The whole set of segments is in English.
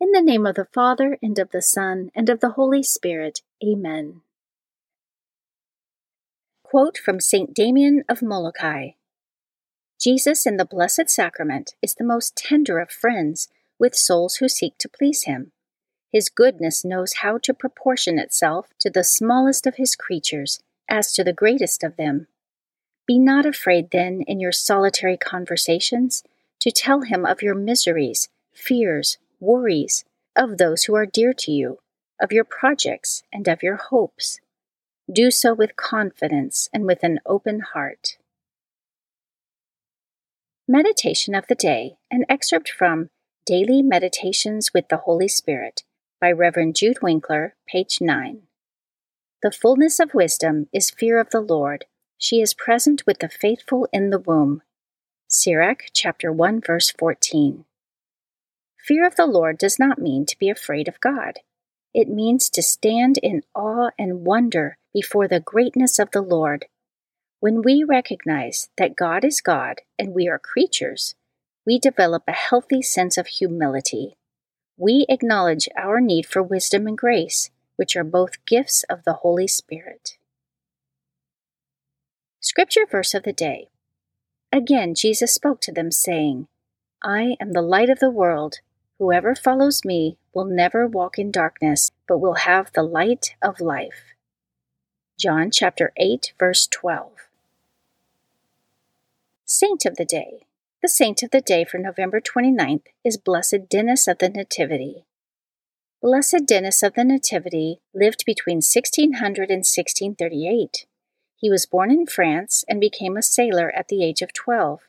In the name of the Father, and of the Son, and of the Holy Spirit. Amen. Quote from St. Damien of Molokai Jesus in the Blessed Sacrament is the most tender of friends with souls who seek to please him. His goodness knows how to proportion itself to the smallest of his creatures as to the greatest of them. Be not afraid, then, in your solitary conversations, to tell him of your miseries, fears, worries of those who are dear to you, of your projects, and of your hopes. Do so with confidence and with an open heart. Meditation of the Day, an excerpt from Daily Meditations with the Holy Spirit by Reverend Jude Winkler, page 9. The fullness of wisdom is fear of the Lord. She is present with the faithful in the womb. Sirach chapter 1 verse 14. Fear of the Lord does not mean to be afraid of God. It means to stand in awe and wonder before the greatness of the Lord. When we recognize that God is God and we are creatures, we develop a healthy sense of humility. We acknowledge our need for wisdom and grace, which are both gifts of the Holy Spirit. Scripture verse of the day. Again, Jesus spoke to them, saying, I am the light of the world. Whoever follows me will never walk in darkness, but will have the light of life. John chapter 8 verse 12. Saint of the Day. The saint of the day for November 29th is Blessed Denis of the Nativity. Blessed Denis of the Nativity lived between 1600 and 1638. He was born in France and became a sailor at the age of 12.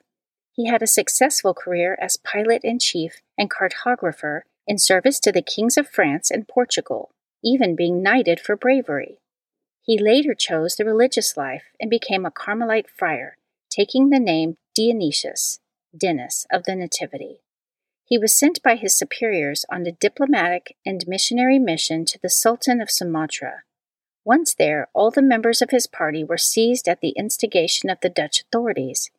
He had a successful career as pilot in chief and cartographer in service to the kings of France and Portugal, even being knighted for bravery. He later chose the religious life and became a Carmelite friar, taking the name Dionysius, Denis of the Nativity. He was sent by his superiors on a diplomatic and missionary mission to the Sultan of Sumatra. Once there, all the members of his party were seized at the instigation of the Dutch authorities.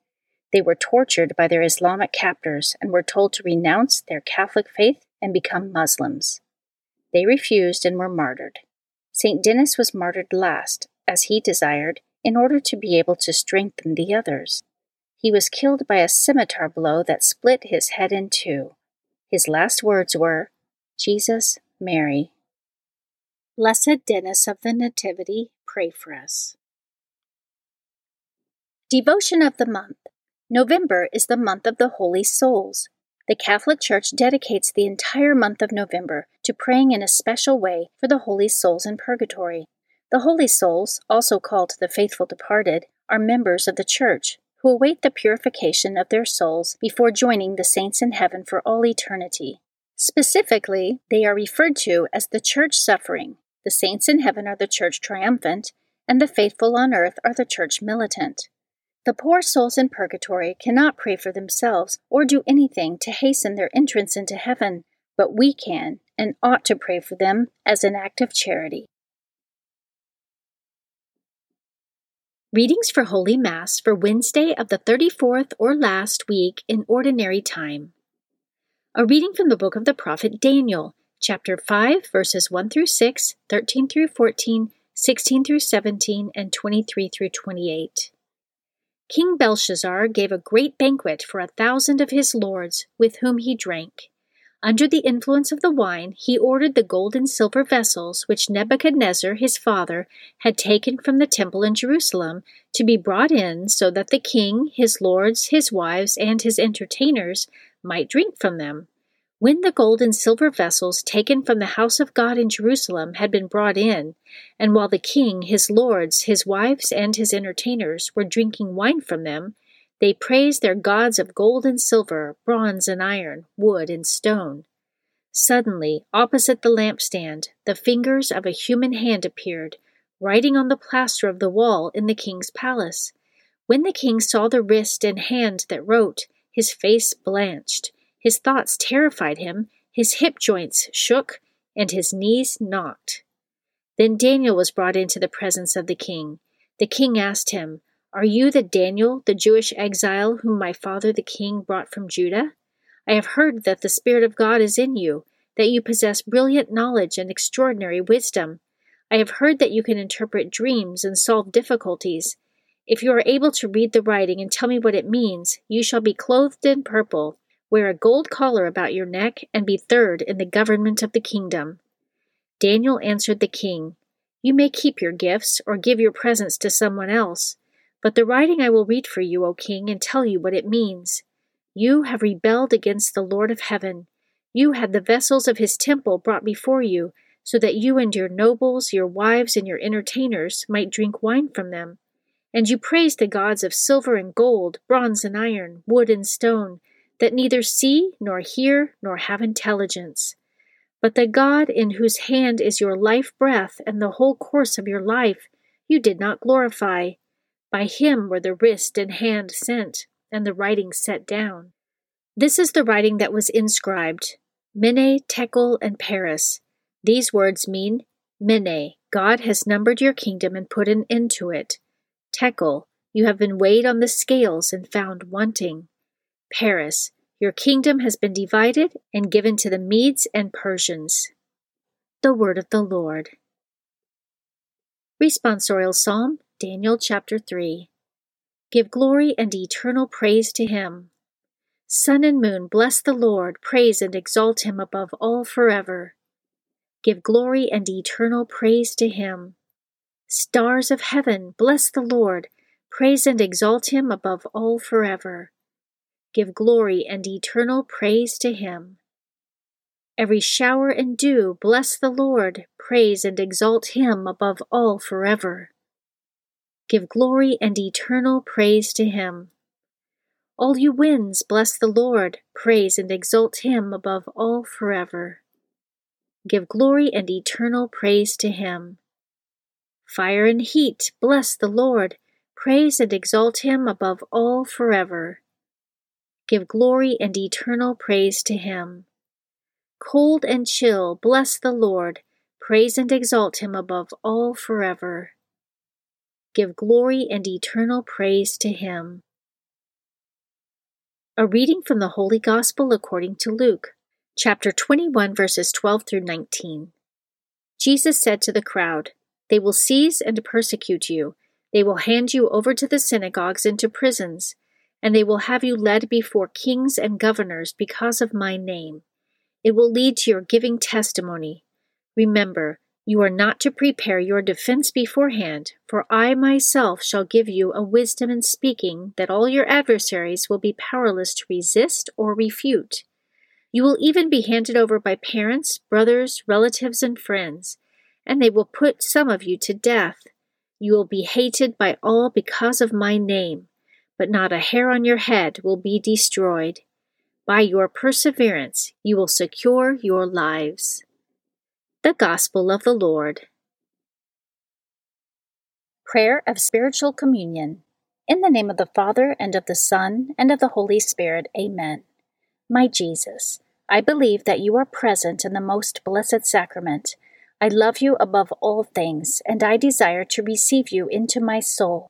They were tortured by their Islamic captors and were told to renounce their Catholic faith and become Muslims. They refused and were martyred. St. Denis was martyred last, as he desired, in order to be able to strengthen the others. He was killed by a scimitar blow that split his head in two. His last words were, Jesus, Mary. Blessed Denis of the Nativity, pray for us. Devotion of the Month November is the month of the Holy Souls. The Catholic Church dedicates the entire month of November to praying in a special way for the holy souls in purgatory. The holy souls, also called the faithful departed, are members of the Church who await the purification of their souls before joining the saints in heaven for all eternity. Specifically, they are referred to as the church suffering. The saints in heaven are the church triumphant, and the faithful on earth are the church militant. The poor souls in purgatory cannot pray for themselves or do anything to hasten their entrance into heaven, but we can and ought to pray for them as an act of charity. Readings for Holy Mass for Wednesday of the 34th or last week in Ordinary Time. A reading from the book of the prophet Daniel, chapter 5, verses 1 through 6, 13 through 14, 16 through 17, and 23 through 28. King Belshazzar gave a great banquet for a thousand of his lords, with whom he drank. Under the influence of the wine, he ordered the gold and silver vessels which Nebuchadnezzar his father had taken from the temple in Jerusalem to be brought in so that the king, his lords, his wives, and his entertainers might drink from them. When the gold and silver vessels taken from the house of God in Jerusalem had been brought in, and while the king, his lords, his wives, and his entertainers were drinking wine from them, they praised their gods of gold and silver, bronze and iron, wood and stone. Suddenly, opposite the lampstand, the fingers of a human hand appeared, writing on the plaster of the wall in the king's palace. When the king saw the wrist and hand that wrote, his face blanched, his thoughts terrified him, his hip joints shook, and his knees knocked. Then Daniel was brought into the presence of the king. The king asked him, are you the Daniel, the Jewish exile whom my father the king brought from Judah? I have heard that the Spirit of God is in you, that you possess brilliant knowledge and extraordinary wisdom. I have heard that you can interpret dreams and solve difficulties. If you are able to read the writing and tell me what it means, you shall be clothed in purple, wear a gold collar about your neck, and be third in the government of the kingdom. Daniel answered the king, You may keep your gifts, or give your presents to someone else. But the writing I will read for you, O king, and tell you what it means. You have rebelled against the Lord of heaven. You had the vessels of his temple brought before you, so that you and your nobles, your wives, and your entertainers might drink wine from them. And you praised the gods of silver and gold, bronze and iron, wood and stone, that neither see, nor hear, nor have intelligence. But the God in whose hand is your life breath and the whole course of your life, you did not glorify. By him were the wrist and hand sent, and the writing set down. This is the writing that was inscribed Mene, Tekel, and Peres. These words mean Mene, God has numbered your kingdom and put an end to it. Tekel, you have been weighed on the scales and found wanting. Peres, your kingdom has been divided and given to the Medes and Persians. The word of the Lord. Responsorial Psalm Daniel chapter 3. Give glory and eternal praise to him. Sun and moon, bless the Lord, praise and exalt him above all forever. Give glory and eternal praise to him. Stars of heaven, bless the Lord, praise and exalt him above all forever. Give glory and eternal praise to him. Every shower and dew, bless the Lord, praise and exalt him above all forever. Give glory and eternal praise to him. All you winds, bless the Lord, praise and exalt him above all forever. Give glory and eternal praise to him. Fire and heat, bless the Lord, praise and exalt him above all forever. Give glory and eternal praise to him. Cold and chill, bless the Lord, praise and exalt him above all forever give glory and eternal praise to him. A reading from the Holy Gospel according to Luke, chapter 21, verses 12 through 19. Jesus said to the crowd, They will seize and persecute you. They will hand you over to the synagogues and to prisons, and they will have you led before kings and governors because of my name. It will lead to your giving testimony. Remember, you are not to prepare your defense beforehand, for I myself shall give you a wisdom in speaking that all your adversaries will be powerless to resist or refute. You will even be handed over by parents, brothers, relatives, and friends, and they will put some of you to death. You will be hated by all because of my name, but not a hair on your head will be destroyed. By your perseverance, you will secure your lives. The Gospel of the Lord. Prayer of Spiritual Communion. In the name of the Father, and of the Son, and of the Holy Spirit. Amen. My Jesus, I believe that you are present in the most blessed sacrament. I love you above all things, and I desire to receive you into my soul.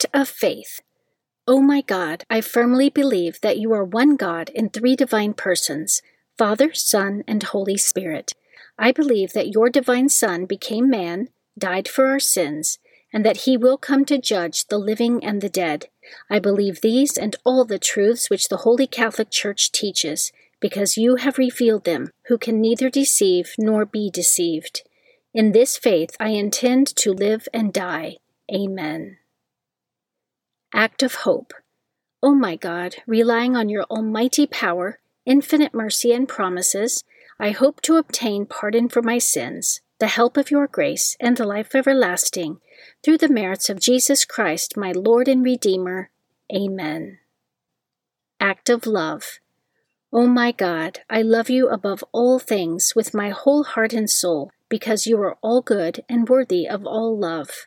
Act of Faith. O my God, I firmly believe that you are one God in three divine persons Father, Son, and Holy Spirit. I believe that your divine Son became man, died for our sins, and that he will come to judge the living and the dead. I believe these and all the truths which the Holy Catholic Church teaches, because you have revealed them, who can neither deceive nor be deceived. In this faith I intend to live and die. Amen. Act of Hope. O oh my God, relying on your almighty power, infinite mercy, and promises, I hope to obtain pardon for my sins, the help of your grace, and the life everlasting, through the merits of Jesus Christ, my Lord and Redeemer. Amen. Act of Love. O oh my God, I love you above all things with my whole heart and soul, because you are all good and worthy of all love.